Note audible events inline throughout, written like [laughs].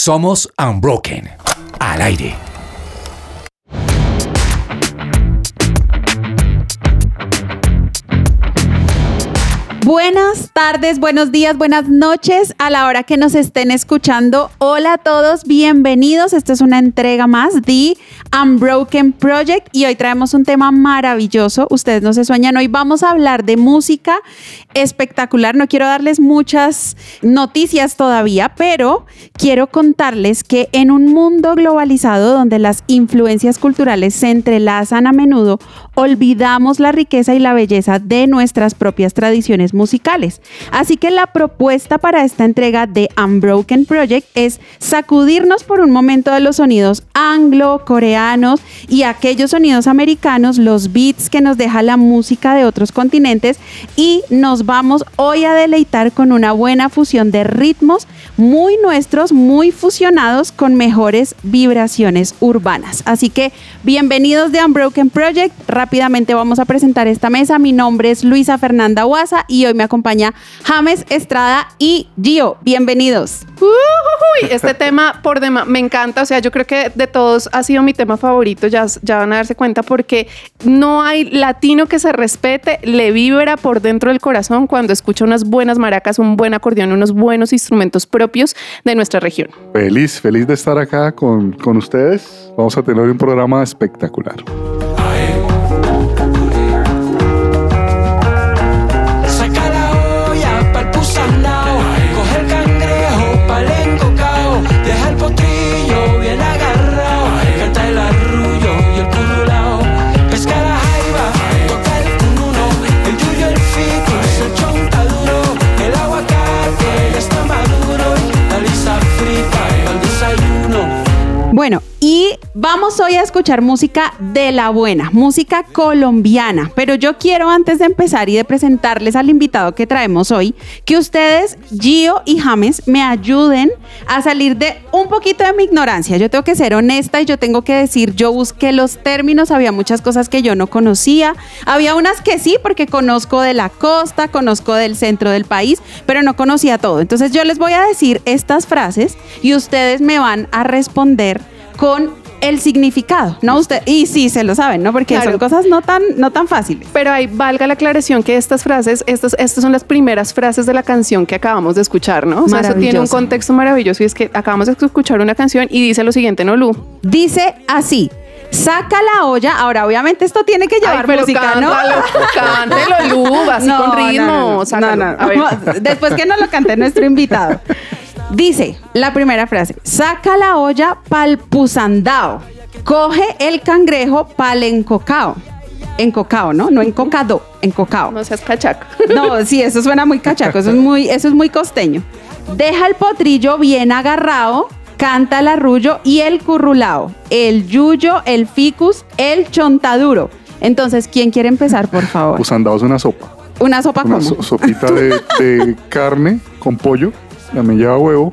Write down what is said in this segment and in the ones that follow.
Somos Unbroken. Al aire. Buenas tardes, buenos días, buenas noches a la hora que nos estén escuchando. Hola a todos, bienvenidos. Esta es una entrega más de Unbroken Project y hoy traemos un tema maravilloso. Ustedes no se sueñan, hoy vamos a hablar de música espectacular. No quiero darles muchas noticias todavía, pero quiero contarles que en un mundo globalizado donde las influencias culturales se entrelazan a menudo, olvidamos la riqueza y la belleza de nuestras propias tradiciones musicales. Así que la propuesta para esta entrega de Unbroken Project es sacudirnos por un momento de los sonidos anglo, coreanos y aquellos sonidos americanos, los beats que nos deja la música de otros continentes y nos vamos hoy a deleitar con una buena fusión de ritmos muy nuestros, muy fusionados con mejores vibraciones urbanas. Así que bienvenidos de Unbroken Project. Rápidamente vamos a presentar esta mesa. Mi nombre es Luisa Fernanda Huasa y hoy me acompaña James Estrada y Gio. Bienvenidos. Uy, este tema por demás me encanta. O sea, yo creo que de todos ha sido mi tema favorito. Ya, ya van a darse cuenta porque no hay latino que se respete, le vibra por dentro del corazón cuando escucha unas buenas maracas, un buen acordeón, unos buenos instrumentos propios de nuestra región. Feliz, feliz de estar acá con, con ustedes. Vamos a tener un programa espectacular. Bueno, y vamos hoy a escuchar música de la buena, música colombiana. Pero yo quiero antes de empezar y de presentarles al invitado que traemos hoy, que ustedes, Gio y James, me ayuden a salir de un poquito de mi ignorancia. Yo tengo que ser honesta y yo tengo que decir, yo busqué los términos, había muchas cosas que yo no conocía. Había unas que sí, porque conozco de la costa, conozco del centro del país, pero no conocía todo. Entonces yo les voy a decir estas frases y ustedes me van a responder con el significado, ¿no? Usted, y sí, se lo saben, ¿no? Porque Claro. son cosas no tan, no tan fáciles. Pero ahí valga la aclaración que estas frases, estas, estas son las primeras frases de la canción que acabamos de escuchar, ¿no? O sea, eso tiene un contexto maravilloso y es que acabamos de escuchar una canción y dice lo siguiente, ¿no, Lu? Dice así, saca la olla. Ahora, obviamente esto tiene que llevar Ay, pero música, ¿no? cántalo, cántelo, Lu, así [laughs] No, con ritmo. no, no, no, no. A ver. [laughs] Después que nos lo cante nuestro invitado. Dice la primera frase: saca la olla pa'l pusandao. Coge el cangrejo pa'l encocao. Encocao, ¿no? No encocado, encocao. No seas cachaco. [laughs] No, sí, eso suena muy cachaco, eso es muy, eso es muy costeño. Deja el potrillo bien agarrado, canta el arrullo y el currulao, el yuyo, el ficus, el chontaduro. Entonces, ¿quién quiere empezar, por favor? Pues andados una sopa. Una sopa Una como. so- sopita de, de [laughs] carne con pollo. También lleva huevo.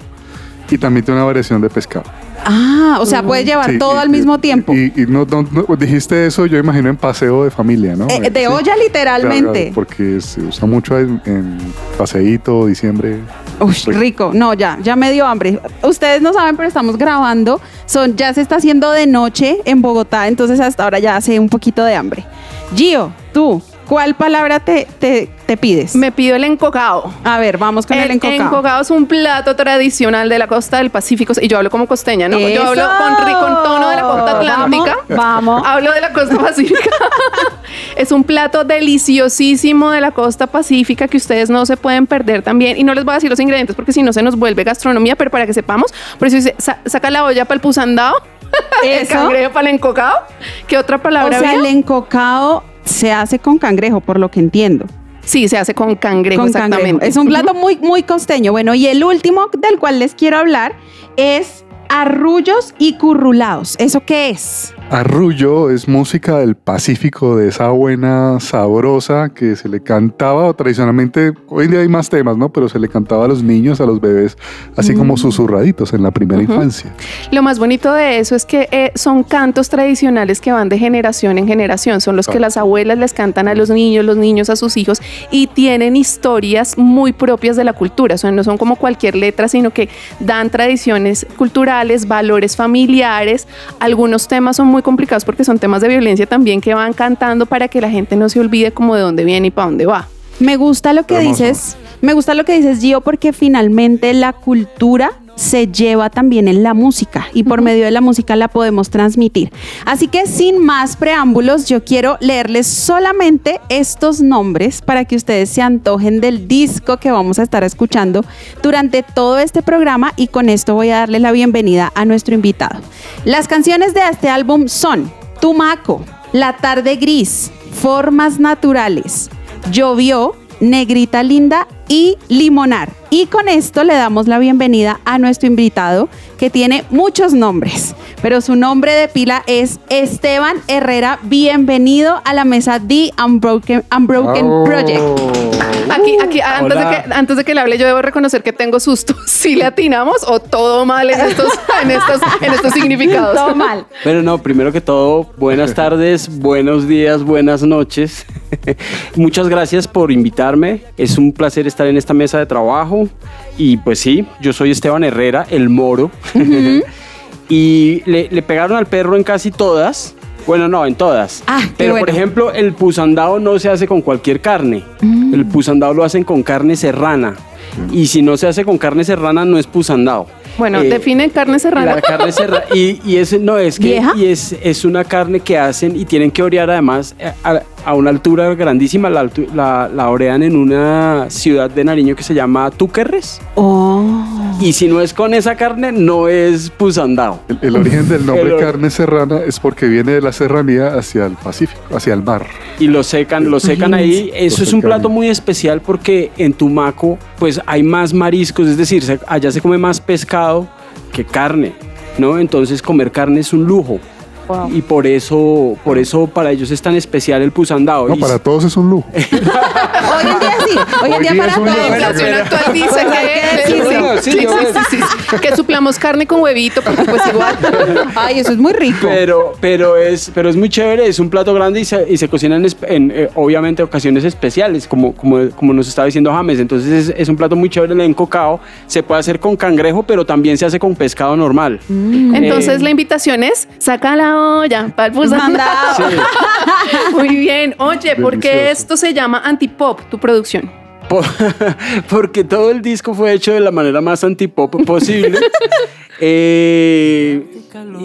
Y también tiene una variación de pescado. Ah, o sea, puedes llevar Sí, todo y- al mismo y- tiempo. Y, y no, no- no- dijiste eso, yo imagino en paseo de familia, ¿no? Eh, de Sí. olla literalmente. Claro, porque se usa mucho en, en paseíto, diciembre. Uy, rico. No, ya, ya me dio hambre. Ustedes no saben, pero estamos grabando. Son, ya se está haciendo de noche en Bogotá, entonces hasta ahora ya hace un poquito de hambre. Gio, tú, ¿cuál palabra te, te, te pides? Me pido el encocado. A ver, vamos con el, encocado. es un plato tradicional de la costa del Pacífico y yo hablo como costeña, ¿no? Yo hablo con, con tono de la costa atlántica. Vamos, vamos. [laughs] Hablo de la costa pacífica. [laughs] es un plato deliciosísimo de la costa pacífica que ustedes no se pueden perder también. Y no les voy a decir los ingredientes porque si no se nos vuelve gastronomía, pero para que sepamos, por eso dice, sa- saca la olla para el pusandao, [laughs] el Eso. cangrejo para el encocado. ¿Qué otra O palabra sea, había? el encocado se hace con cangrejo, por lo que entiendo. Sí, se hace con cangrejo, con exactamente. cangrejo. Es un plato muy, muy costeño. Bueno, y el último del cual les quiero hablar es arrullos y currulados. ¿Eso qué es? Arrullo es música del Pacífico, de esa buena, sabrosa que se le cantaba, o tradicionalmente, hoy en día hay más temas, ¿no? Pero se le cantaba a los niños, a los bebés, así como susurraditos en la primera infancia. Lo más bonito de eso es que eh, son cantos tradicionales que van de generación en generación. Son los que las abuelas les cantan a los niños, los niños a sus hijos y tienen historias muy propias de la cultura. O sea, no son como cualquier letra, sino que dan tradiciones culturales, valores familiares. Algunos temas son muy complicados porque son temas de violencia también que van cantando para que la gente no se olvide como de dónde viene y para dónde va. Me gusta lo que Hermoso. dices, me gusta lo que dices, Gio, porque finalmente la cultura se lleva también en la música y por medio de la música la podemos transmitir. Así que sin más preámbulos, yo quiero leerles solamente estos nombres para que ustedes se antojen del disco que vamos a estar escuchando durante todo este programa y con esto voy a darle la bienvenida a nuestro invitado. Las canciones de este álbum son Tumaco, La tarde gris, Formas naturales, Llovió, Negrita Linda y Limonar. Y con esto le damos la bienvenida a nuestro invitado que tiene muchos nombres, pero su nombre de pila es Esteban Herrera. Bienvenido a la mesa The Unbroken, Unbroken Oh. Project. Aquí, aquí antes, de que, antes de que le hable, yo debo reconocer que tengo susto. [laughs] Si le atinamos o todo mal en estos, en estos, en estos significados. Todo mal. Bueno, no, primero que todo, buenas tardes, buenos días, buenas noches. [laughs] Muchas gracias por invitarme. Es un placer estar en esta mesa de trabajo. Y pues sí, yo soy Esteban Herrera, el moro. [laughs] y le, le pegaron al perro en casi todas. Bueno, no, en todas. Ah, qué Pero por ejemplo, el pusandado no se hace con cualquier carne. Mm. El pusandado lo hacen con carne serrana. Y si no se hace con carne serrana, no es pusandado. Bueno, Eh, define carne serrana. la carne serrana. Y, y es, no, es que ¿Vieja? y es, es una carne que hacen y tienen que orear además eh, a, a una altura grandísima. La, la, la orean en una ciudad de Nariño que se llama Túquerres. Oh. Y si no es con esa carne, no es pusandado. El, el origen del nombre [laughs] El carne serrana es porque viene de la serranía hacia el Pacífico, hacia el mar. Y lo secan, lo secan ahí. Eso Lo es un plato muy especial porque en Tumaco pues hay más mariscos, es decir, allá se come más pescado que carne, ¿no? Entonces comer carne es un lujo. Wow. Y por eso, por eso para ellos es tan especial el pusandado. No, Y para todos es un lujo. [laughs] Hoy en día sí, hoy en día para todos. La inflación actual dice hay que que, decirlo. Bueno, sí, yo- sí, sí. que suplamos carne con huevito, porque pues igual. Ay, eso es muy rico. Pero, pero, es, pero es muy chévere, es un plato grande y se, y se cocina en, en, eh, obviamente ocasiones especiales, como, como, como nos estaba diciendo James. Entonces es, es un plato muy chévere, le encocado. Se puede hacer con cangrejo, pero también se hace con pescado normal. Entonces Eh, la invitación es saca la olla para el pusandado. Mandado. sí. [laughs] Muy bien. Oye, ¿por qué esto se llama antipop, tu producción? Po- [laughs] porque todo el disco fue hecho de la manera más antipop posible. [laughs] Eh,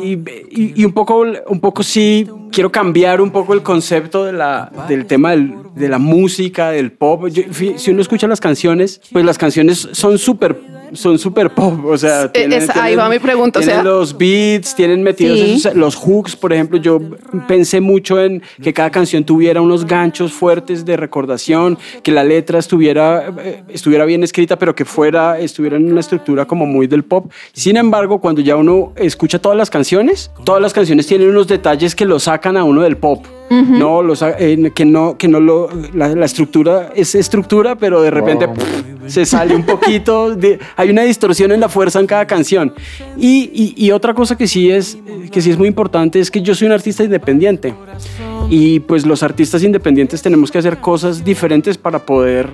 y, y- y un poco, un poco sí, quiero cambiar un poco el concepto de la, del tema del- de la música, del pop. Yo- si uno escucha las canciones, pues las canciones son súper [laughs] son súper pop, o sea, es- ahí va mi pregunta, o sea- los beats, tienen metidos Sí. esos- los hooks, por ejemplo, yo pensé mucho en que cada canción tuviera unos ganchos fuertes de recordación, que la letra estuviera, eh, estuviera bien escrita, pero que fuera, estuviera en una estructura como muy del pop. Sin embargo, cuando ya uno escucha todas las canciones, todas las canciones tienen unos detalles que lo sacan a uno del pop. No, eh, que no, que no lo, la, la estructura es estructura, pero de repente Wow. pff, se sale un poquito, de- hay una distorsión en la fuerza en cada canción. Y, y- y otra cosa que sí, es, que sí es muy importante es que yo soy un artista independiente. Y pues los artistas independientes tenemos que hacer cosas diferentes para poder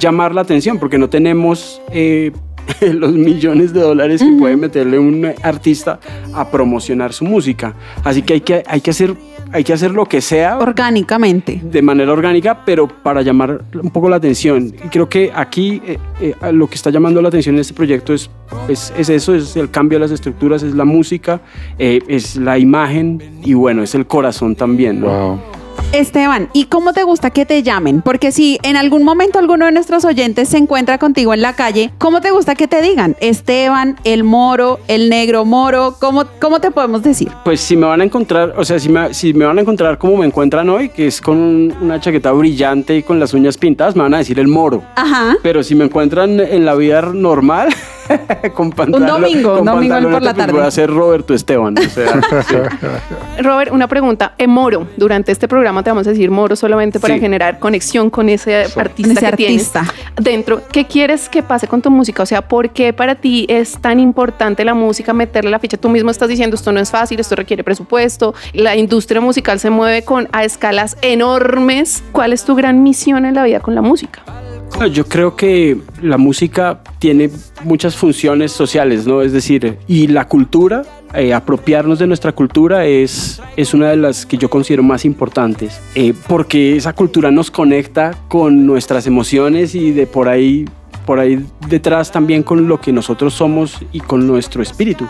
llamar la atención, porque no tenemos eh, [laughs] los millones de dólares que puede meterle un artista a promocionar su música. Así que hay que, hay que, hacer, hay que hacer lo que sea Orgánicamente. de manera orgánica, pero para llamar un poco la atención. Y creo que aquí eh, eh, lo que está llamando la atención en este proyecto es, es, es eso, es el cambio de las estructuras, es la música, eh, es la imagen y bueno, es el corazón también. ¿no? Wow. Esteban, ¿y cómo te gusta que te llamen? Porque si en algún momento alguno de nuestros oyentes se encuentra contigo en la calle, ¿cómo te gusta que te digan? Esteban, el moro, el negro moro, ¿cómo, cómo te podemos decir? Pues si me van a encontrar, o sea, si me, si me van a encontrar como me encuentran hoy, que es con un- una chaqueta brillante y con las uñas pintadas, me van a decir el moro. Ajá. Pero si me encuentran en la vida normal, [laughs] con pantalón, domingo, un con domingo por pantaloneta, la pues tarde. voy a ser Roberto Esteban. o sea, [laughs] sí. Robert, una pregunta. En Moro, durante este programa te vamos a decir Moro solamente para Sí. generar conexión con ese artista Ese que tienes artista. dentro. ¿Qué quieres que pase con tu música? O sea, ¿por qué para ti es tan importante la música, meterle la ficha? Tú mismo estás diciendo esto no es fácil, esto requiere presupuesto. La industria musical se mueve con a escalas enormes. ¿Cuál es tu gran misión en la vida con la música? Yo creo que la música tiene muchas funciones sociales, ¿no? Es decir, y la cultura, eh, apropiarnos de nuestra cultura es, es una de las que yo considero más importantes, eh, porque esa cultura nos conecta con nuestras emociones y de por ahí, por ahí detrás también con lo que nosotros somos y con nuestro espíritu.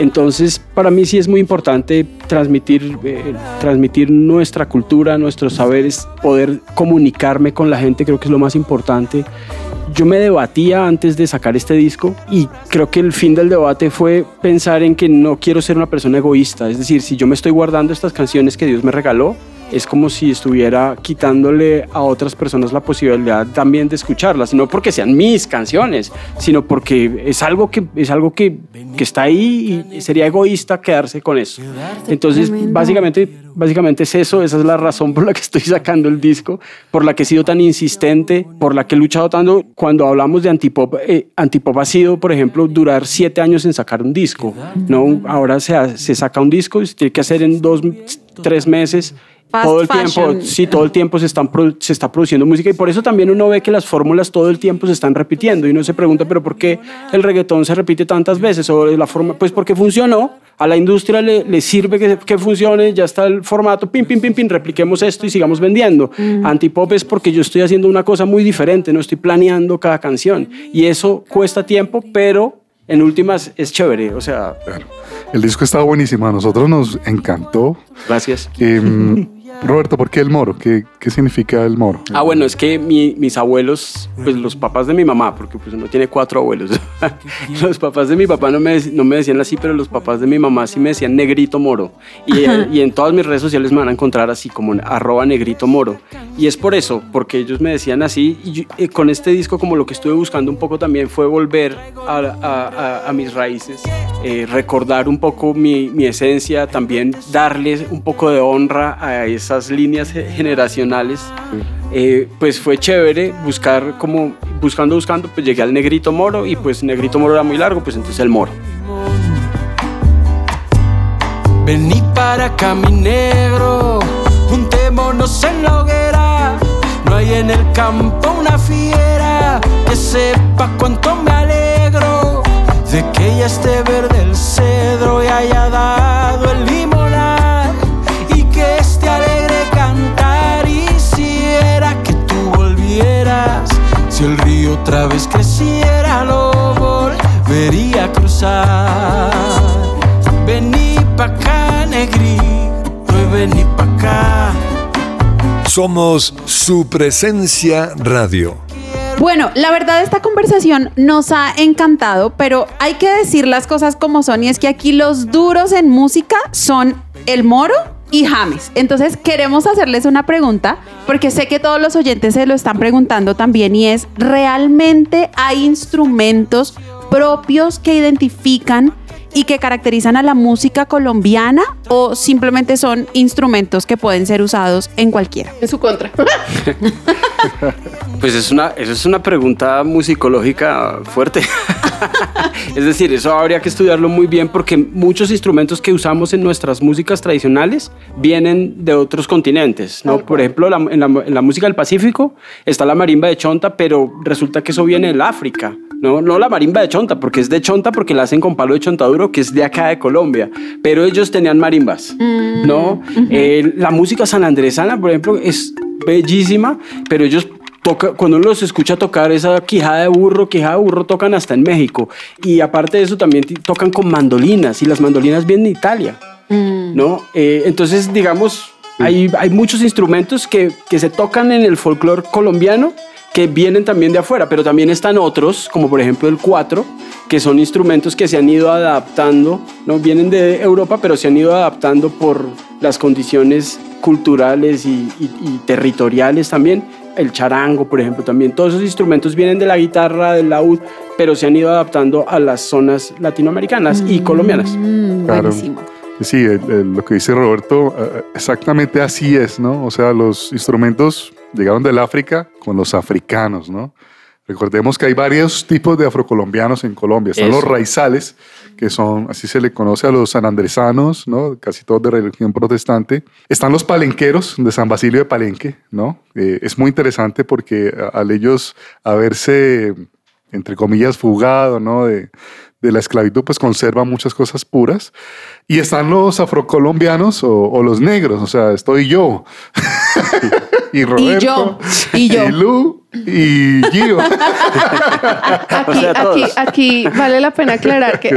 Entonces, para mí sí es muy importante transmitir, eh, transmitir nuestra cultura, nuestros saberes, poder comunicarme con la gente, creo que es lo más importante. Yo me debatía antes de sacar este disco y creo que el fin del debate fue pensar en que no quiero ser una persona egoísta. Es decir, si yo me estoy guardando estas canciones que Dios me regaló, es como si estuviera quitándole a otras personas la posibilidad también de escucharlas, no porque sean mis canciones, sino porque es algo que, es algo que, que está ahí y sería egoísta quedarse con eso. Entonces, básicamente, básicamente es eso, esa es la razón por la que estoy sacando el disco, por la que he sido tan insistente, por la que he luchado tanto. Cuando hablamos de antipop, eh, antipop ha sido, por ejemplo, durar siete años en sacar un disco, ¿no? Ahora se, se saca un disco y se tiene que hacer en dos, tres meses. Fast todo el fashion. tiempo, sí, todo el tiempo se, están se está produciendo música y por eso también uno ve que las fórmulas todo el tiempo se están repitiendo y uno se pregunta, pero ¿por qué el reggaetón se repite tantas veces? O la forma, pues porque funcionó, a la industria le, le sirve que, que funcione, ya está el formato, pim, pim, pim, pim, repliquemos esto y sigamos vendiendo. Antipop es porque yo estoy haciendo una cosa muy diferente, no estoy planeando cada canción y eso cuesta tiempo, pero en últimas es chévere, o sea, Claro. El disco estaba buenísimo, a nosotros nos encantó. gracias. Em, [laughs] Roberto, ¿por qué el moro? ¿Qué, qué significa el moro? Ah, bueno, es que mi- mis abuelos, pues los papás de mi mamá, porque pues uno tiene cuatro abuelos. [laughs] los papás de mi papá no me, no me decían así, pero los papás de mi mamá sí me decían negrito moro. Y, eh, y en todas mis redes sociales me van a encontrar así como arroba negrito moro. Y es por eso, porque ellos me decían así. Y yo- eh, con este disco como lo que estuve buscando un poco también fue volver a, a- a- a mis raíces, eh, recordar un poco mi, mi esencia, también darles un poco de honra a esas líneas ge- generacionales. Eh, pues fue chévere buscar como buscando buscando pues llegué al negrito moro y pues negrito moro era muy largo pues entonces el moro Vení para acá, mi negro. Juntémonos en la hoguera. No hay en el campo una fiera que sepa cuánto me alegro de que ya esté verde el cedro y haya dado Vení pa' acá, negrito, y vení pa' acá. Somos su presencia radio. Bueno, la verdad esta conversación nos ha encantado, pero hay que decir las cosas como son y es que aquí los duros en música son el moro y James. Entonces queremos hacerles una pregunta porque sé que todos los oyentes se lo están preguntando también y es, ¿realmente hay instrumentos propios que identifican y que caracterizan a la música colombiana o simplemente son instrumentos que pueden ser usados en cualquiera? En su contra. pues es una eso es una pregunta musicológica fuerte. [laughs] Es decir eso habría que estudiarlo muy bien porque muchos instrumentos que usamos en nuestras músicas tradicionales vienen de otros continentes no por ejemplo la- en, la, en la música del Pacífico está la marimba de chonta pero resulta que eso viene del África no, no la marimba de chonta, porque es de chonta, porque la hacen con palo de que es de acá de Colombia. Pero ellos tenían marimbas, ¿no? Eh, la música sanandresana, por ejemplo, es bellísima, pero ellos toca, cuando uno los escucha tocar esa quijada de burro, quijada de burro tocan hasta en México. Y aparte de eso, también tocan con mandolinas, y las mandolinas vienen de Italia, ¿no? Eh, entonces, digamos, hay, hay muchos instrumentos que, que se tocan en el folclore colombiano que vienen también de afuera, pero también están otros, como por ejemplo el cuatro, que son instrumentos que se han ido adaptando, no vienen de Europa, pero se han ido adaptando por las condiciones culturales y, y- y territoriales también. El charango, por ejemplo, también. Todos esos instrumentos vienen de la guitarra, del laúd, pero se han ido adaptando a las zonas latinoamericanas y colombianas. Mm, Claro. Sí, el- el- lo que dice Roberto, eh, exactamente así es, ¿no? O sea, los instrumentos llegaron del África con los africanos, ¿no? Recordemos que hay varios tipos de afrocolombianos en Colombia. Están los raizales, que son, así se le conoce a los sanandresanos, ¿no? Casi todos de religión protestante. Están los palenqueros de San Basilio de Palenque, ¿no? Eh, es muy interesante porque al ellos haberse, entre comillas, fugado, ¿no? De, de la esclavitud, pues conserva muchas cosas puras. Y están los afrocolombianos o, o los negros, o sea, estoy yo. [laughs] y Roberto. yo, y yo. Y Lu. Y Gio. [laughs] Aquí, aquí, aquí vale la pena aclarar [laughs] que,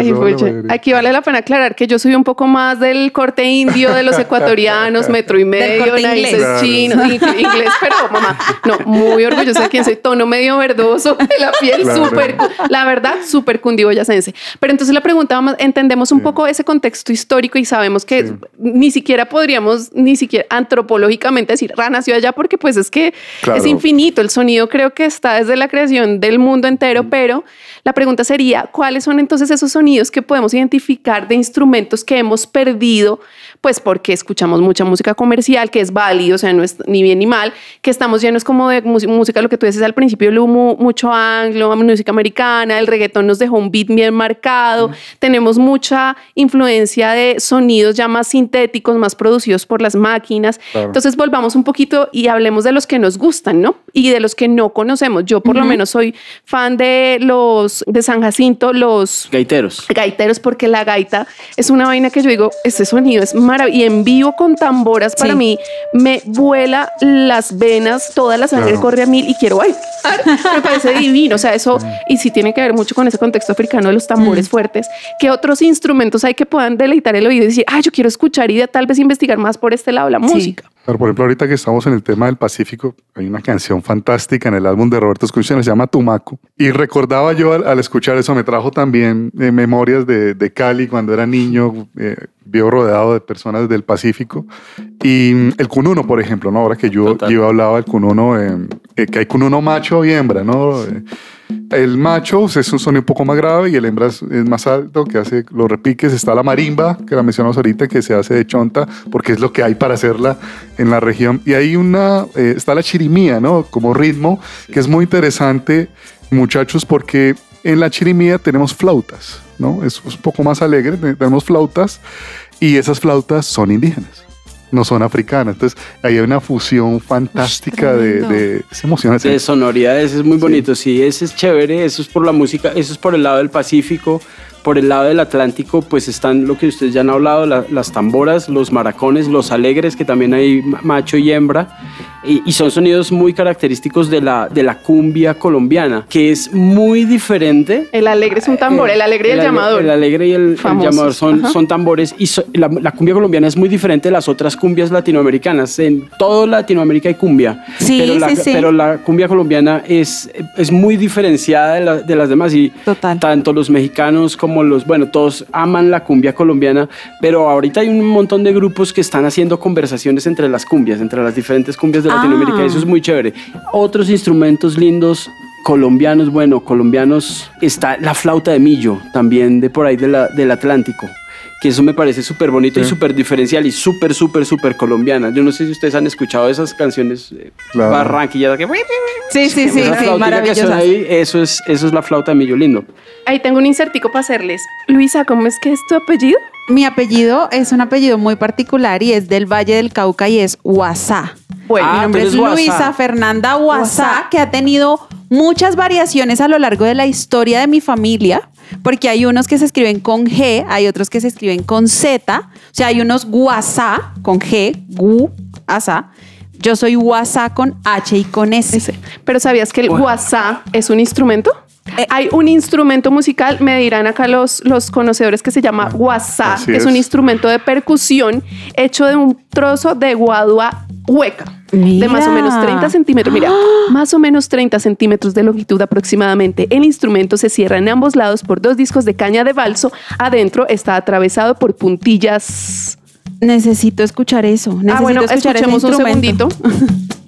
aquí vale la pena aclarar que yo soy un poco más del corte indio de los ecuatorianos, metro y medio. Claro. chinos, ing- inglés, pero mamá, no, muy orgullosa de quién soy, tono medio verdoso de la piel, Claro. súper, la verdad, súper cundiboyacense. Pero entonces la pregunta, vamos, entendemos un poco ese contexto histórico y sabemos que Sí. ni siquiera podríamos, ni siquiera antropológicamente decir, Ra nació allá porque pues es que Claro. es infinito. El sonido creo que está desde la creación del mundo entero, pero la pregunta sería, ¿cuáles son entonces esos sonidos que podemos identificar de instrumentos que hemos perdido? Pues porque escuchamos mucha música comercial, que es válido, o sea, no es ni bien ni mal, que estamos llenos como de música, lo que tú dices al principio, Lu, mu- mucho anglo, música americana, el reggaetón nos dejó un beat bien marcado, tenemos mucha influencia de sonidos ya más sintéticos, más producidos por las máquinas. Claro. Entonces volvamos un poquito y hablemos de los que nos gustan, ¿no? Y de los que no conocemos. Yo por lo menos soy fan de los de San Jacinto, los Gaiteros. gaiteros, porque la gaita es una vaina que yo digo, ese sonido es maravilloso. Y en vivo con tamboras, para Sí. mí, me vuela las venas, toda la sangre Claro. corre a mil y quiero bailar. [laughs] me parece divino. O sea, eso, y sí tiene que ver mucho con ese contexto africano de los tambores fuertes. ¿Qué otros instrumentos hay que puedan deleitar el oído y decir, ah, yo quiero escuchar y de tal vez investigar más por este lado la Sí. Por ejemplo, ahorita que estamos en el tema del Pacífico, hay una canción fantástica en el álbum de Roberto Escuchen, se llama Tumaco. Y recordaba yo al, al escuchar eso, me trajo también eh, memorias de, de Cali cuando era niño, eh, vio rodeado de personas del Pacífico. Y mm, el cununo, por ejemplo, ¿no? ahora que yo, Total. yo hablaba del cununo, eh, eh, que hay cununo macho y hembra, ¿no? Eh, el macho es un sonido un poco más grave y el hembra es, más alto, que hace los repiques. Está la marimba, que la mencionamos ahorita, que se hace de chonta, porque es lo que hay para hacerla en la región. Y hay una, eh, está la chirimía, ¿no? Como ritmo, que es muy interesante, muchachos, porque en la chirimía tenemos flautas, ¿no? Es un poco más alegre, te- tenemos flautas y esas flautas son indígenas. No son africanas. Entonces, ahí hay una fusión fantástica de, de. Es emocionante. De sonoridades es muy bonito, sí, ese es chévere, eso es por la música, eso es por el lado del Pacífico, por el lado del Atlántico, pues están lo que ustedes ya han hablado, la- las tamboras, los maracones, los alegres, que también hay ma- macho y hembra, y, y son sonidos muy característicos de la, de la cumbia colombiana, que es muy diferente. El alegre es un tambor, el alegre y el, ale- llamador. El alegre y el, el llamador son, ajá. son tambores y so- la, la cumbia colombiana es muy diferente de las otras cumbias latinoamericanas. En todo Latinoamérica hay cumbia, Sí, pero, la, sí, sí. pero la cumbia colombiana es, es muy diferenciada de, la- de las demás y Total. tanto los mexicanos como los, bueno, todos aman la cumbia colombiana, pero ahorita hay un montón de grupos que están haciendo conversaciones entre las cumbias, entre las diferentes cumbias de. Latinoamérica, eso es muy chévere. Otros instrumentos lindos colombianos, bueno, colombianos, está la flauta de millo, también de por ahí del Atlántico. Que eso me parece súper bonito y súper diferencial y súper, súper, súper colombiana. Yo no sé si ustedes han escuchado esas canciones eh, Claro. barranquilladas que... Sí, sí, sí, sí, maravillosas. ahí, eso es, eso es la flauta de millo lindo. Ahí tengo un insertico para hacerles. Luisa, ¿cómo es que es tu apellido? Mi apellido es un apellido muy particular y es del Valle del Cauca y es Guasá. Bueno, Ah, Mi nombre tú es Guasá. Luisa Fernanda Guasá, Guasá. que ha tenido muchas variaciones a lo largo de la historia de mi familia, porque hay unos que se escriben con G, hay otros que se escriben con Z, o sea, hay unos Guasá con G, Gu, Asá. Yo soy Guasá con H y con S. Pero ¿sabías que el guasá es un instrumento? Eh, Hay un instrumento musical, me dirán acá los, los conocedores, que se llama guasá, que es. es. un instrumento de percusión hecho de un trozo de guadua hueca. De Mira. más o menos 30 centímetros. Mira, [gasps] más o menos 30 centímetros de longitud aproximadamente. El instrumento se cierra en ambos lados por dos discos de caña de balso. Adentro está atravesado por puntillas. Necesito escuchar eso. Necesito ah, bueno, escuchar ese escuchemos un segundito. [laughs]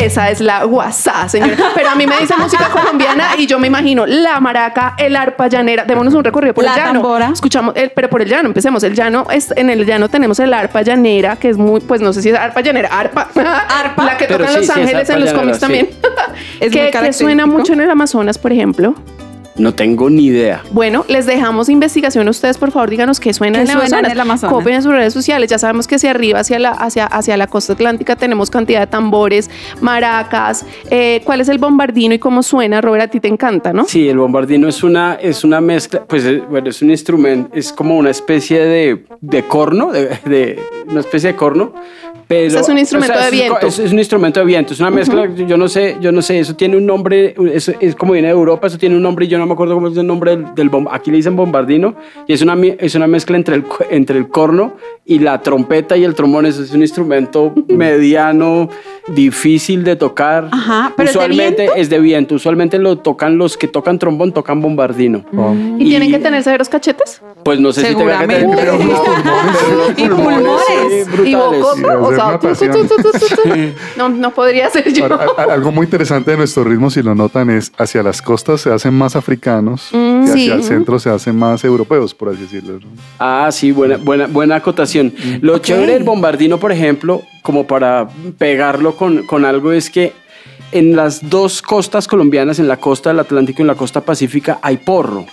Esa es la guasá, señora. Pero a mí me dice música colombiana y yo me imagino la maraca, el arpa llanera. Démonos un recorrido por La el llano. tambora. Escuchamos, el, pero por el llano, empecemos. El llano, es, en el llano tenemos el arpa llanera, que es muy, pues no sé si es arpa llanera, arpa. Arpa. La que tocan sí, Los sí, Ángeles en los cómics sí. también. Es muy que, que suena mucho en el Amazonas, por ejemplo. No tengo ni idea. Bueno, les dejamos investigación a ustedes, por favor, díganos qué suena, ¿Qué en, el suena en Amazonas. el Amazonas? Copien en sus redes sociales. Ya sabemos que hacia arriba, hacia la, hacia, hacia la costa atlántica, tenemos cantidad de tambores, maracas. Eh, ¿Cuál es el bombardino y cómo suena? Robert, a ti te encanta, ¿no? Sí, el bombardino es una, es una mezcla, pues eh, bueno, es un instrumento, es como una especie de, de corno, de, de- una especie de corno. Pero, O sea, es un instrumento de viento. Es, es un instrumento de viento, es una mezcla, yo no sé, yo no sé, eso tiene un nombre, eso es como viene de Europa, eso tiene un nombre y yo no me acuerdo cómo es el nombre del, del bom- aquí le dicen bombardino, y es una, es una mezcla entre el, entre el corno y la trompeta y el trombón, eso es un instrumento mediano, difícil de tocar. Ajá, ¿pero es de usualmente es de viento, usualmente lo tocan los que tocan trombón, tocan bombardino. ¿Y, tienen que tener severos cachetes? Pues no sé si tenga que tener pero unos [laughs] pulmones, Y pulmones. sí, Y brutales. bocos, Una pasión. [laughs] no, no podría ser yo. Ahora, a- a- algo muy interesante de nuestro ritmo, si lo notan, es hacia las costas se hacen más africanos y hacia sí. el centro se hacen más europeos, por así decirlo. ¿no? Ah, sí, buena, buena, buena acotación. Lo chévere del bombardino, por ejemplo, como para pegarlo con, con algo, es que en las dos costas colombianas, en la costa del Atlántico y en la costa pacífica, hay porro.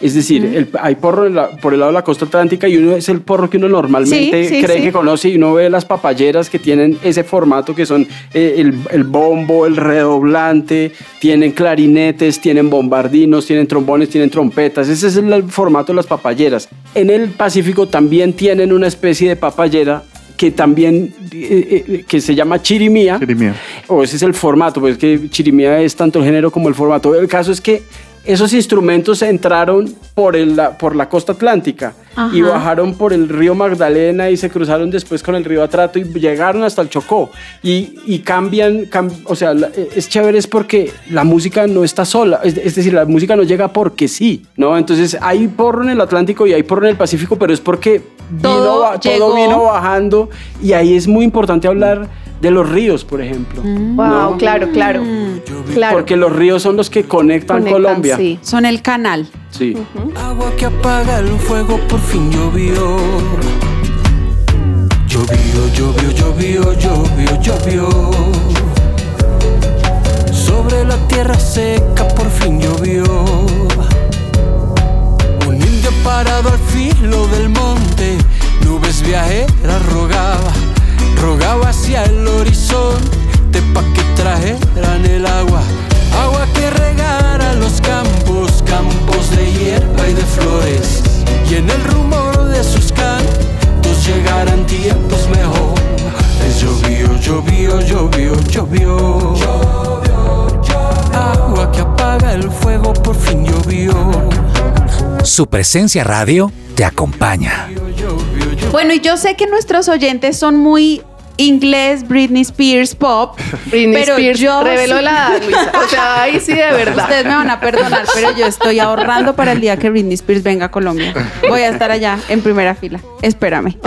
Es decir, el- hay porro la- por el lado de la costa atlántica y uno es el porro que uno normalmente Sí, sí, cree sí. que conoce y uno ve las papayeras que tienen ese formato que son eh, el, el bombo, el redoblante, tienen clarinetes, tienen bombardinos, tienen trombones, tienen trompetas. Ese es el formato de las papayeras. En el Pacífico también tienen una especie de papayera que también eh, eh, que se llama chirimía Chirimía. o ese es el formato, pues que chirimía es tanto el género como el formato. El caso es que esos instrumentos entraron por, el, la, por la costa atlántica y Ajá. bajaron por el río Magdalena y se cruzaron después con el río Atrato y llegaron hasta el Chocó. Y, y cambian, cam- o sea, la- es chévere es porque la música no está sola, es, es decir, la música no llega porque sí, ¿no? Entonces hay porro en el Atlántico y hay porro en el Pacífico, pero es porque Todo vino, todo vino bajando y ahí es muy importante hablar de los ríos, por ejemplo. Wow, ¿no? claro, claro. Claro. Porque los ríos son los que conectan, Conectan, Colombia. sí. Son el canal. Sí. Agua que apaga el fuego por fin llovió. Llovió, llovió, llovió, llovió, llovió. Sobre la tierra seca por fin llovió. Un indio parado al filo del monte, nubes viajeras rogaba, rogaba hacia el horizonte pa' que trajeran el agua, agua que regara los campos, campos de hierba y de flores, y en el rumor de sus cantos llegaran tiempos mejores. Llovió, llovió, llovió, llovió. Agua que apaga el fuego por fin llovió. Su presencia radio te acompaña. Bueno, y yo sé que nuestros oyentes son muy inglés, Britney Spears, pop. [laughs] Britney pero Spears yo reveló la Luisa. O sea, ahí sí de [laughs] verdad. Ustedes me van a perdonar, pero yo estoy ahorrando para el día que Britney Spears venga a Colombia. Voy a estar allá en primera fila. Espérame.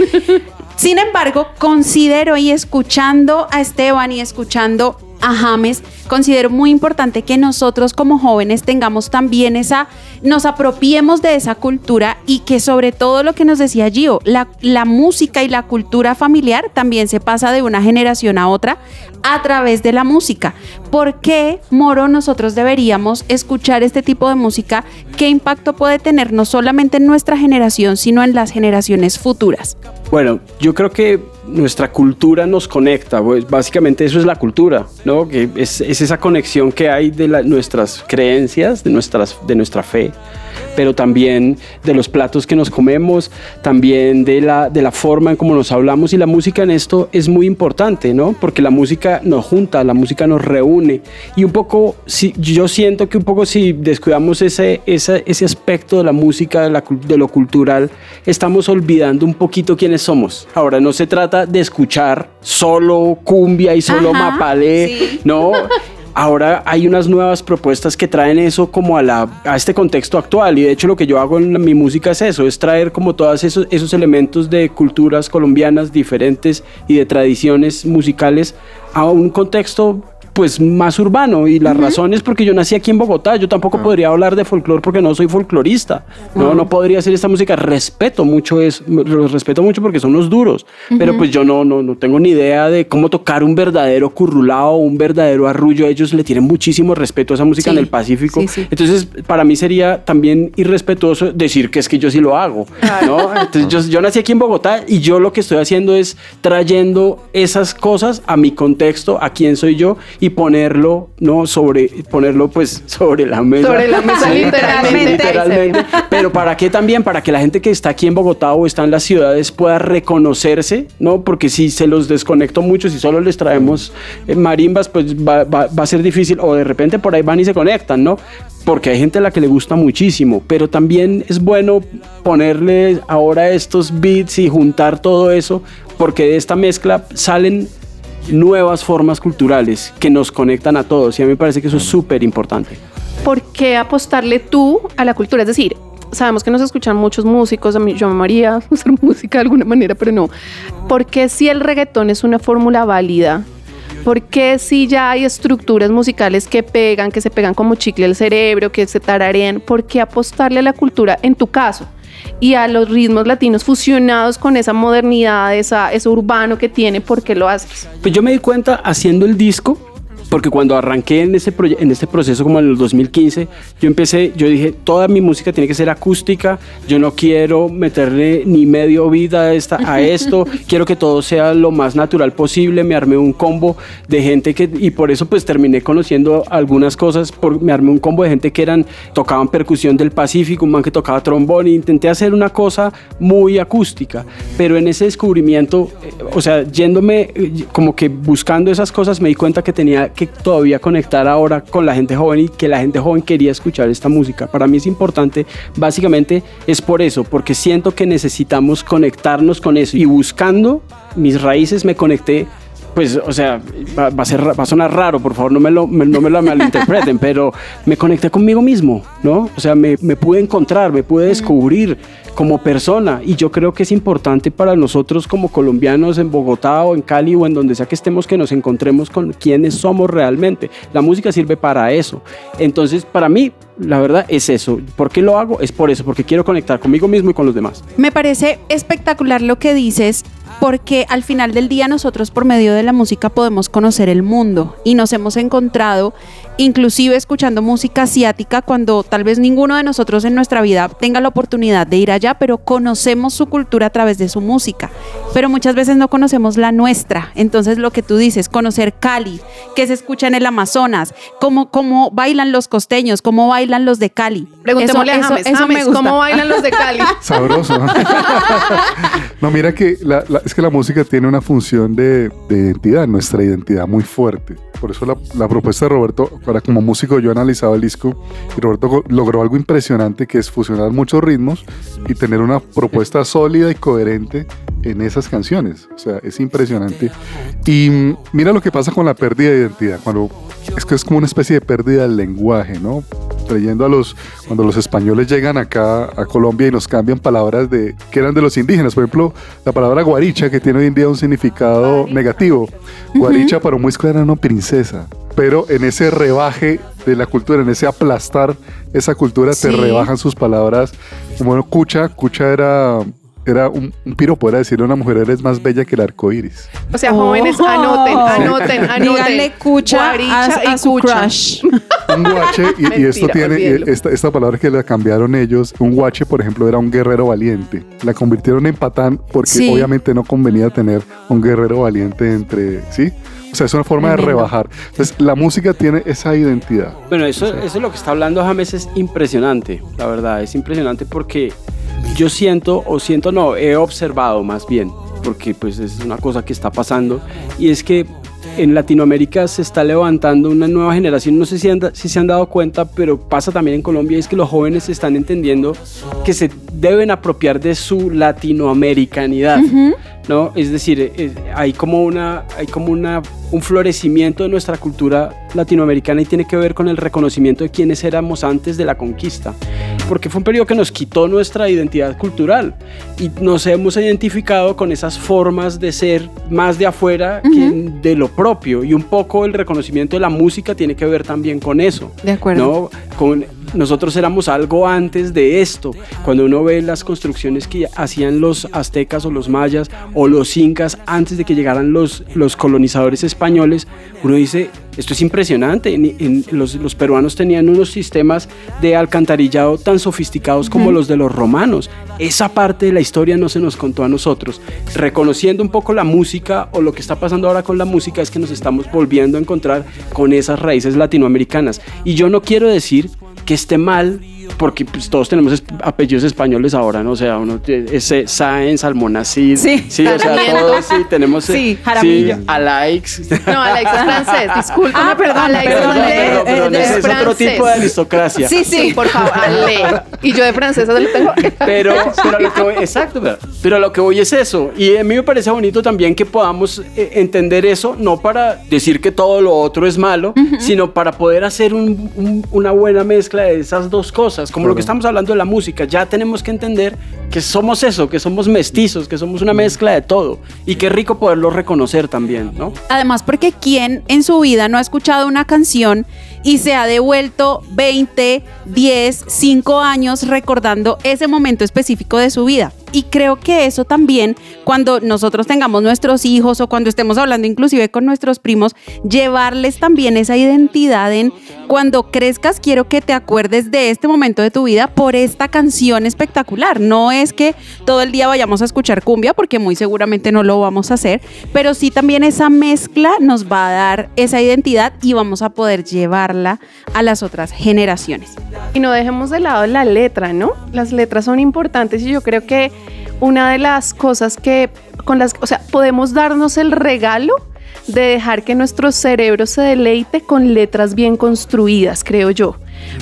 [laughs] Sin embargo, considero y escuchando a Esteban y escuchando a James, considero muy importante que nosotros como jóvenes tengamos también esa, nos apropiemos de esa cultura y que sobre todo lo que nos decía Gio, la, música y la cultura familiar también se pasa de una generación a otra a través de la música. ¿Por qué, Moro, nosotros deberíamos escuchar este tipo de música? ¿Qué impacto puede tener no solamente en nuestra generación, sino en las generaciones futuras? Bueno, yo creo que nuestra cultura nos conecta, pues básicamente eso es la cultura, ¿no? Que es, es esa conexión que hay de nuestras creencias, de, nuestras, de nuestra fe, pero también de los platos que nos comemos, también de la, de la forma en cómo nos hablamos y la música en esto es muy importante, ¿no? Porque la música nos junta, la música nos reúne y un poco, si, yo siento que un poco si descuidamos ese, ese, ese aspecto de la música, de, la de lo cultural, estamos olvidando un poquito quiénes somos. Ahora, no se trata de escuchar solo cumbia y solo Ajá, mapalé, sí. no. [laughs] Ahora hay unas nuevas propuestas que traen eso como a, la, a este contexto actual. Y de hecho lo que yo hago en mi música es eso, es traer como todos esos, esos elementos de culturas colombianas diferentes y de tradiciones musicales a un contexto pues más urbano. Y la razón es porque yo nací aquí en Bogotá, yo tampoco Ah. podría hablar de folclore porque no soy folclorista, no, no podría hacer esta música, respeto mucho es, los respeto mucho porque son los duros, pero pues yo no, no, no tengo ni idea de cómo tocar un verdadero currulao, un verdadero arrullo, ellos le tienen muchísimo respeto a esa música Sí, en el Pacífico, sí, sí. entonces para mí sería también irrespetuoso decir que es que yo sí lo hago, ¿no? Entonces yo, yo nací aquí en Bogotá y yo lo que estoy haciendo es trayendo esas cosas a mi contexto, a quién soy yo y ponerlo, ¿no? Sobre, ponerlo pues sobre la mesa. Sobre la [laughs] mesa, Sí, literalmente. literalmente. Pero ¿para qué también? Para que la gente que está aquí en Bogotá o está en las ciudades pueda reconocerse, ¿no? Porque si se los desconecto mucho, si solo les traemos eh, marimbas, pues va, va- va a ser difícil. O de repente por ahí van y se conectan, ¿no? Porque hay gente a la que le gusta muchísimo. Pero también es bueno ponerle ahora estos beats y juntar todo eso, porque de esta mezcla salen nuevas formas culturales que nos conectan a todos. Y a mí me parece que eso es súper importante. ¿por qué apostarle tú a la cultura? Es decir, sabemos que nos escuchan muchos músicos, a mí, yo amaría [laughs] hacer música de alguna manera, pero no. ¿Por qué si el reggaetón es una fórmula válida? ¿Por qué si ya hay estructuras musicales que pegan, que se pegan como chicle al cerebro, que se tararean? ¿Por qué apostarle a la cultura en tu caso? Y a los ritmos latinos fusionados con esa modernidad, esa, eso urbano que tiene, ¿por qué lo haces? Pues yo me di cuenta haciendo el disco, porque cuando arranqué en ese, en este proceso como en el 2015, yo empecé, yo dije, toda mi música tiene que ser acústica, yo no quiero meterle ni medio vida a, esta, a esto, [laughs] quiero que todo sea lo más natural posible, me armé un combo de gente que, y por eso pues terminé conociendo algunas cosas, por, me armé un combo de gente que eran, tocaban percusión del Pacífico, un man que tocaba trombón, e intenté hacer una cosa muy acústica, pero en ese descubrimiento, eh, o sea, yéndome eh, como que buscando esas cosas, me di cuenta que tenía que todavía conectar ahora con la gente joven y que la gente joven quería escuchar esta música. Para mí es importante, básicamente es por eso, porque siento que necesitamos conectarnos con eso y buscando mis raíces me conecté pues, o sea, va, va a ser, va a sonar raro, por favor, no me lo, me- no me lo malinterpreten, [laughs] pero me conecté conmigo mismo, ¿no? O sea, me, me pude encontrar, me pude descubrir como persona y yo creo que es importante para nosotros como colombianos en Bogotá o en Cali o en donde sea que estemos que nos encontremos con quiénes somos realmente. La música sirve para eso. Entonces, para mí, la verdad es eso. ¿Por qué lo hago? Es por eso, porque quiero conectar conmigo mismo y con los demás. Me parece espectacular lo que dices porque al final del día nosotros por medio de la música podemos conocer el mundo y nos hemos encontrado inclusive escuchando música asiática cuando tal vez ninguno de nosotros en nuestra vida tenga la oportunidad de ir allá, pero conocemos su cultura a través de su música, pero muchas veces no conocemos la nuestra. Entonces lo que tú dices, conocer Cali, que se escucha en el Amazonas, cómo, cómo bailan los costeños, cómo bailan los de Cali. Preguntémosle Eso- a James, eso- eso me James, gusta. ¿cómo bailan los de Cali? [laughs] Sabroso. [laughs] no, mira que la- la- es que la música tiene una función de, de identidad, nuestra identidad muy fuerte. Por eso la, la propuesta de Roberto, ahora como músico yo analizaba el disco y Roberto logró algo impresionante que es fusionar muchos ritmos y tener una propuesta sólida y coherente en esas canciones. O sea, es impresionante. Y mira lo que pasa con la pérdida de identidad, cuando es que es como una especie de pérdida del lenguaje, ¿no? Trayendo a los, cuando los españoles llegan acá a Colombia y nos cambian palabras de, que eran de los indígenas. Por ejemplo, la palabra guaricha, que tiene hoy en día un significado negativo. Guaricha para un muisco era no princesa. Pero en ese rebaje de la cultura, en ese aplastar esa cultura, Sí. te rebajan sus palabras. Como bueno, cucha, cucha era, era un, un piropo, era decirle a una mujer, eres más bella que el arco iris. O sea, Oh. jóvenes, anoten, anoten, [laughs] anoten. Díganle cucha a, Guaricha a y su cucha. crush. Un guache, y, y esto Mentira, tiene, y esta, esta palabra que la cambiaron ellos, un guache, por ejemplo, era un guerrero valiente. La convirtieron en patán porque Sí. obviamente no convenía tener un guerrero valiente entre, ¿sí? O sea, es una forma de rebajar. Entonces, la música tiene esa identidad. Bueno, eso, eso es lo que está hablando James es impresionante, la verdad, es impresionante porque yo siento, o siento no, he observado más bien, porque pues es una cosa que está pasando, y es que en Latinoamérica se está levantando una nueva generación, no sé si, han da- si se han dado cuenta, pero pasa también en Colombia, y es que los jóvenes están entendiendo que se deben apropiar de su latinoamericanidad. ¿no? Es decir, eh, hay como, una, hay como una, un florecimiento de nuestra cultura latinoamericana y tiene que ver con el reconocimiento de quienes éramos antes de la conquista. Porque fue un periodo que nos quitó nuestra identidad cultural y nos hemos identificado con esas formas de ser más de afuera que de lo propio y un poco el reconocimiento de la música tiene que ver también con eso. De acuerdo. ¿no? Con, nosotros éramos algo antes de esto. Cuando uno ve las construcciones que hacían los aztecas o los mayas o los incas antes de que llegaran los, los colonizadores españoles, uno dice, esto es impresionante. En- en- los, los peruanos tenían unos sistemas de alcantarillado tan sofisticados como los de los romanos. Esa parte de la historia no se nos contó a nosotros. Reconociendo un poco la música o lo que está pasando ahora con la música es que nos estamos volviendo a encontrar con esas raíces latinoamericanas. Y yo no quiero decir que esté mal, porque pues, todos tenemos apellidos españoles ahora, ¿no? O sea, uno tiene ese Sáenz, Almonacid, Sí. o sea, todos sí, tenemos... eh, Sí, Jaramillo. Alaix. No, Alex es francés, [laughs] discúlpame. Ah, perdón, Alex perdón, Perdón, es otro tipo de aristocracia. Sí, Sí, por favor, Ale. Y yo de francesa le tengo. Pero, pero lo que voy, exacto, pero, lo que voy es eso. Y a mí me parece bonito también que podamos eh, entender eso, no para decir que todo lo otro es malo, sino para poder hacer un- un- una buena mezcla de esas dos cosas. Como lo que estamos hablando de la música, ya tenemos que entender que somos eso, que somos mestizos, que somos una mezcla de todo. Y qué rico poderlo reconocer también, ¿no? Además, porque ¿quién en su vida no ha escuchado una canción y se ha devuelto 20, 10, 5 años recordando ese momento específico de su vida? Y creo que eso también, cuando nosotros tengamos nuestros hijos o cuando estemos hablando inclusive con nuestros primos, llevarles también esa identidad en cuando crezcas quiero que te acuerdes de este momento de tu vida por esta canción espectacular. No es que todo el día vayamos a escuchar cumbia porque muy seguramente no lo vamos a hacer, pero sí también esa mezcla nos va a dar esa identidad y vamos a poder a las otras generaciones. Y no dejemos de lado la letra, ¿no? Las letras son importantes y yo creo que una de las cosas que con las, o sea, podemos darnos el regalo de dejar que nuestro cerebro se deleite con letras bien construidas, creo yo.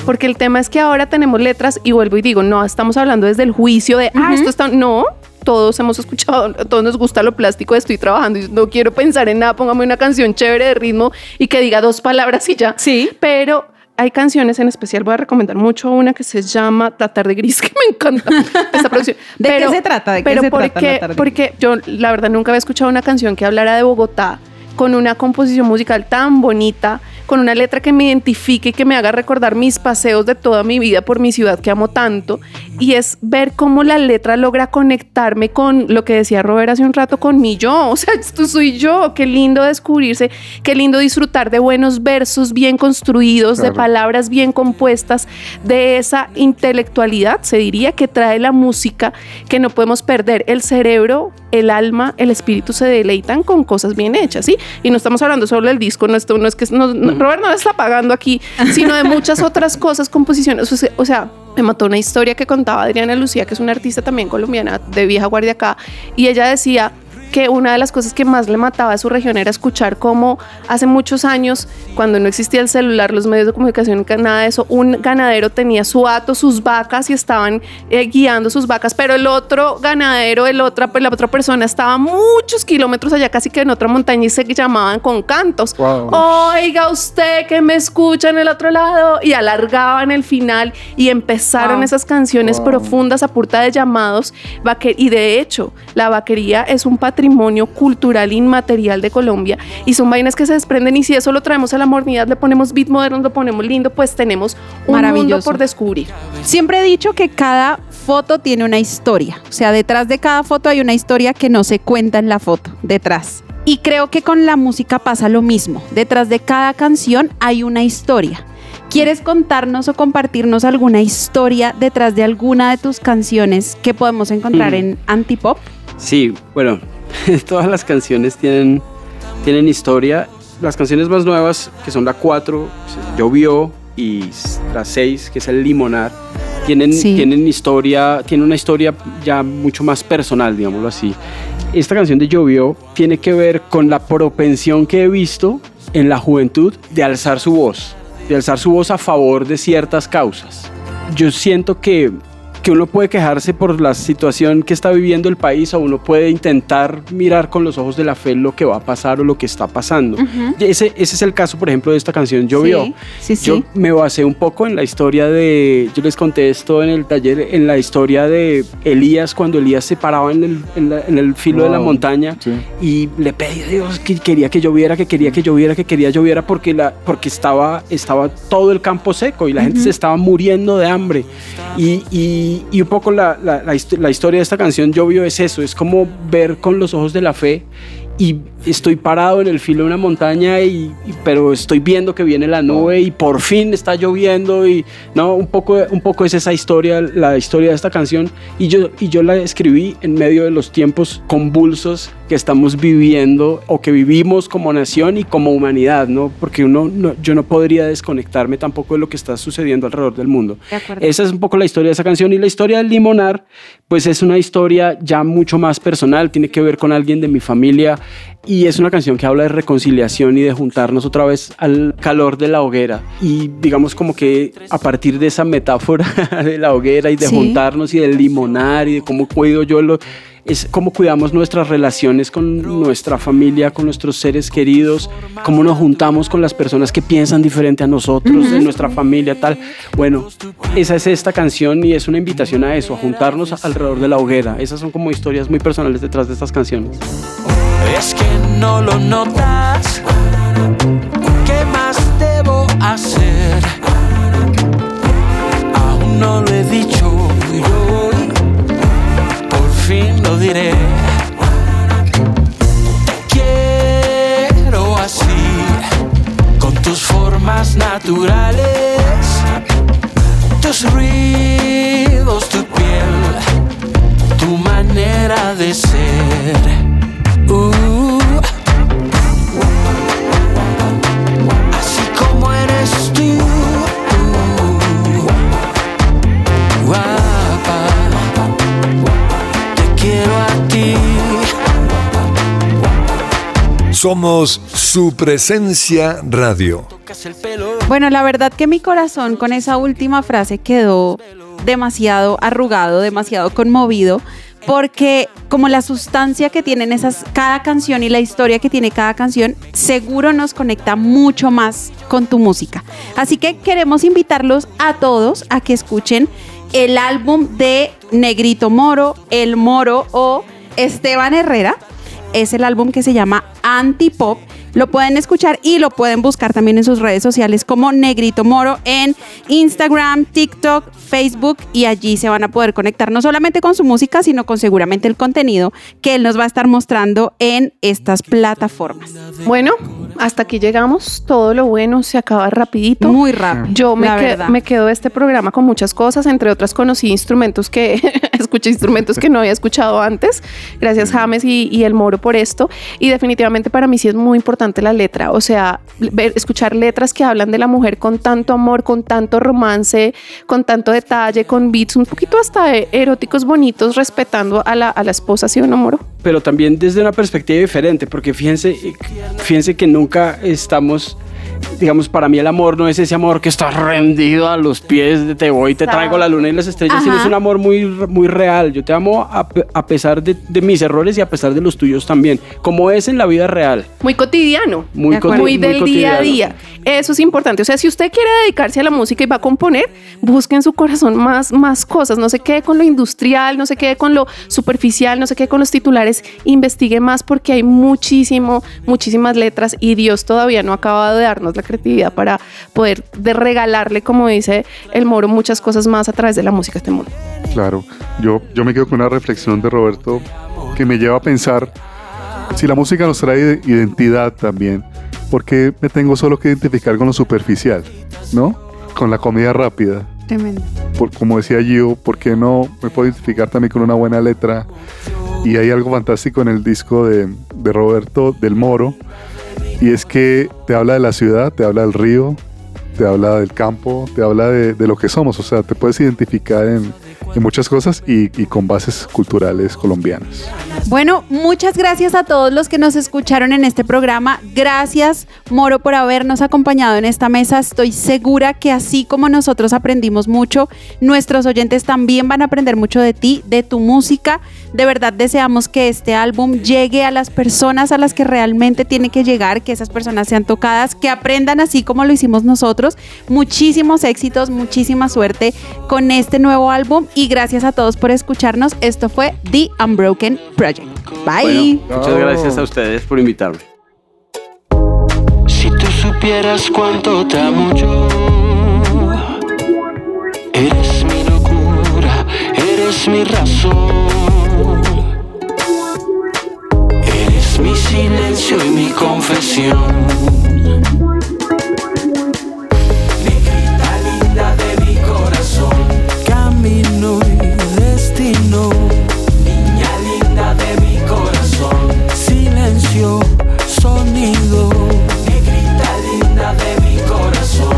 Porque el tema es que ahora tenemos letras y vuelvo y digo, no, estamos hablando desde el juicio de, ah, esto está, no, todos hemos escuchado, a todos nos gusta lo plástico, estoy trabajando y no quiero pensar en nada, póngame una canción chévere de ritmo y que diga dos palabras y ya. Sí. Pero hay canciones en especial, voy a recomendar mucho una que se llama Tratar de Gris, [laughs] que me encanta esta producción. [laughs] ¿De qué se trata? ¿De qué pero se trata porque, Gris? porque yo la verdad nunca había escuchado una canción que hablara de Bogotá con una composición musical tan bonita, con una letra que me identifique y que me haga recordar mis paseos de toda mi vida por mi ciudad que amo tanto. Y es ver cómo la letra logra conectarme con lo que decía Robert hace un rato, con mi yo. O sea, esto soy yo. Qué lindo descubrirse, qué lindo disfrutar de buenos versos bien construidos, de Claro. palabras bien compuestas, de esa intelectualidad, se diría, que trae la música, que no podemos perder. El cerebro, el alma, el espíritu se deleitan con cosas bien hechas, ¿sí? Y no estamos hablando solo del disco, no, esto, no es que no- no- Robert no está pagando aquí, sino de muchas [laughs] otras cosas, composiciones. O sea, o sea, me mató una historia que contaba Adriana Lucía, que es una artista también colombiana de vieja guardia acá, y ella decía que una de las cosas que más le mataba a su región era escuchar cómo hace muchos años, cuando no existía el celular, los medios de comunicación, nada de eso, un ganadero tenía su hato, sus vacas y estaban eh, guiando sus vacas, pero el otro ganadero, el otra, la otra persona estaba muchos kilómetros allá, casi que en otra montaña y se llamaban con cantos. Wow. Oiga usted que me escucha en el otro lado y alargaban el final y empezaron Wow. esas canciones Wow. profundas a punta de llamados y de hecho la vaquería es un patrimonio cultural inmaterial de Colombia y son vainas que se desprenden y si eso lo traemos a la modernidad le ponemos beat moderno lo ponemos lindo pues tenemos un mundo Maravilloso. por descubrir Siempre he dicho que cada foto tiene una historia. O sea, detrás de cada foto hay una historia que no se cuenta en la foto, detrás. Y creo que con la música pasa lo mismo. Detrás de cada canción hay una historia. ¿Quieres contarnos o compartirnos alguna historia detrás de alguna de tus canciones que podemos encontrar Mm. en Antipop? Sí, bueno, [laughs] todas las canciones tienen, tienen historia. Las canciones más nuevas, que son la 4, Llovió, y la 6, que es el Limonar, tienen, Sí. tienen historia, tiene una historia ya mucho más personal, digámoslo así. Esta canción de Llovió tiene que ver con la propensión que he visto en la juventud de alzar su voz, de alzar su voz a favor de ciertas causas. Yo siento que que uno puede quejarse por la situación que está viviendo el país o uno puede intentar mirar con los ojos de la fe lo que va a pasar o lo que está pasando. Y ese, ese es el caso, por ejemplo, de esta canción Llovió. Sí, sí, sí. Yo me basé un poco en la historia de, yo les conté esto en el taller, en la historia de Elías, cuando Elías se paraba en el, en la- en el filo de la Wow, montaña sí. y le pedí a Dios que quería que lloviera, que quería que lloviera, que quería lloviera porque, la, porque estaba, estaba todo el campo seco y la gente se estaba muriendo de hambre. Y, y- y un poco la, la- la hist- la historia de esta canción Llovió es eso, es como ver con los ojos de la fe y estoy parado en el filo de una montaña y, y- pero estoy viendo que viene la nube y por fin está lloviendo y no un poco un poco es esa historia la historia de esta canción. Y yo y yo la escribí en medio de los tiempos convulsos que estamos viviendo o que vivimos como nación y como humanidad no porque uno no- yo no podría desconectarme tampoco de lo que está sucediendo alrededor del mundo. De esa es un poco la historia de esa canción y la historia del limonar, pues es una historia ya mucho más personal, tiene que ver con alguien de mi familia y es una canción que habla de reconciliación y de juntarnos otra vez al calor de la hoguera y digamos como que a partir de esa metáfora [laughs] de la hoguera y de Sí. juntarnos y del limonar y de cómo cuido yo lo es cómo cuidamos nuestras relaciones con nuestra familia, con nuestros seres queridos, cómo nos juntamos con las personas que piensan diferente a nosotros, en nuestra familia, tal. Bueno, esa es esta canción y es una invitación a eso, a juntarnos alrededor de la hoguera. Esas son como historias muy personales detrás de estas canciones. Es que no lo notas. ¿Qué más debo hacer? Aún no lo he dicho y hoy por fin lo diré. Te quiero así, con tus formas naturales, tus ruidos, tu piel, tu manera de ser. Somos su presencia radio. Bueno, la verdad que mi corazón con esa última frase quedó demasiado arrugado, demasiado conmovido, porque como la sustancia que tienen esas cada canción y la historia que tiene cada canción, seguro nos conecta mucho más con tu música. Así que queremos invitarlos a todos a que escuchen el álbum de Negrito Moro, El Moro o Esteban Herrera es el álbum que se llama Antipop. Lo pueden escuchar y lo pueden buscar también en sus redes sociales como Negrito Moro en Instagram, TikTok, Facebook y allí se van a poder conectar no solamente con su música, sino con seguramente el contenido que él nos va a estar mostrando en estas plataformas. Bueno, hasta aquí llegamos. Todo lo bueno se acaba rapidito. Muy rápido. Yo me, la que- verdad. me quedo de este programa con muchas cosas, entre otras conocí instrumentos que [laughs] escuché instrumentos que no había escuchado antes. Gracias James y, y el Moro por esto. Y definitivamente para mí sí es muy importante la letra, o sea, ver- escuchar letras que hablan de la mujer con tanto amor, con tanto romance, con tanto detalle, con beats un poquito hasta eh, eróticos bonitos, respetando a la, a la esposa, ¿sí o no, Moro? Pero también desde una perspectiva diferente, porque fíjense, fíjense que nunca estamos, digamos, para mí el amor no es ese amor que está rendido a los pies de te voy, te traigo la luna y las estrellas, sino es un amor muy, muy real. Yo te amo a, a pesar de, de mis errores y a pesar de los tuyos también, como es en la vida real. Muy cotidiano. Muy, coti- muy del día a día. Eso es importante. O sea, si usted quiere dedicarse a la música y va a componer, busque en su corazón más, más cosas. No se quede con lo industrial, no se quede con lo superficial, no se quede con los titulares. Investigue más porque hay muchísimo, muchísimas letras y Dios todavía no ha acabado de darnos la creatividad para poder de regalarle, como dice el Moro, muchas cosas más a través de la música a este mundo. Claro, yo, yo me quedo con una reflexión de Roberto que me lleva a pensar si la música nos trae identidad también, ¿por qué me tengo solo que identificar con lo superficial? ¿No? Con la comida rápida. Tremendo. Por, como decía Gio, ¿por qué no me puedo identificar también con una buena letra? Y hay algo fantástico en el disco de, de Roberto del Moro, y es que te habla de la ciudad, te habla del río, te habla del campo, te habla de, de lo que somos, o sea, te puedes identificar en, en muchas cosas y, y con bases culturales colombianas. Bueno, muchas gracias a todos los que nos escucharon en este programa. Gracias, Moro, por habernos acompañado en esta mesa. Estoy segura que así como nosotros aprendimos mucho, nuestros oyentes también van a aprender mucho de ti, de tu música. De verdad deseamos que este álbum llegue a las personas a las que realmente tiene que llegar, que esas personas sean tocadas, que aprendan así como lo hicimos nosotros. Muchísimos éxitos, muchísima suerte con este nuevo álbum y gracias a todos por escucharnos. Esto fue The Unbroken Project. Bye. Bueno, muchas gracias a ustedes por invitarme. Si tú supieras cuánto te amo yo, eres mi locura, eres mi razón, eres mi silencio y mi confesión. Destino. Niña linda de mi corazón, silencio, sonido. Negrita linda de mi corazón,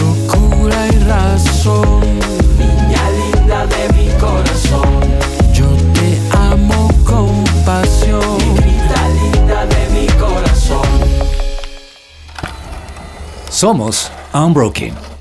locura y razón. Niña linda de mi corazón, yo te amo con pasión. Negrita linda de mi corazón. Somos Unbroken.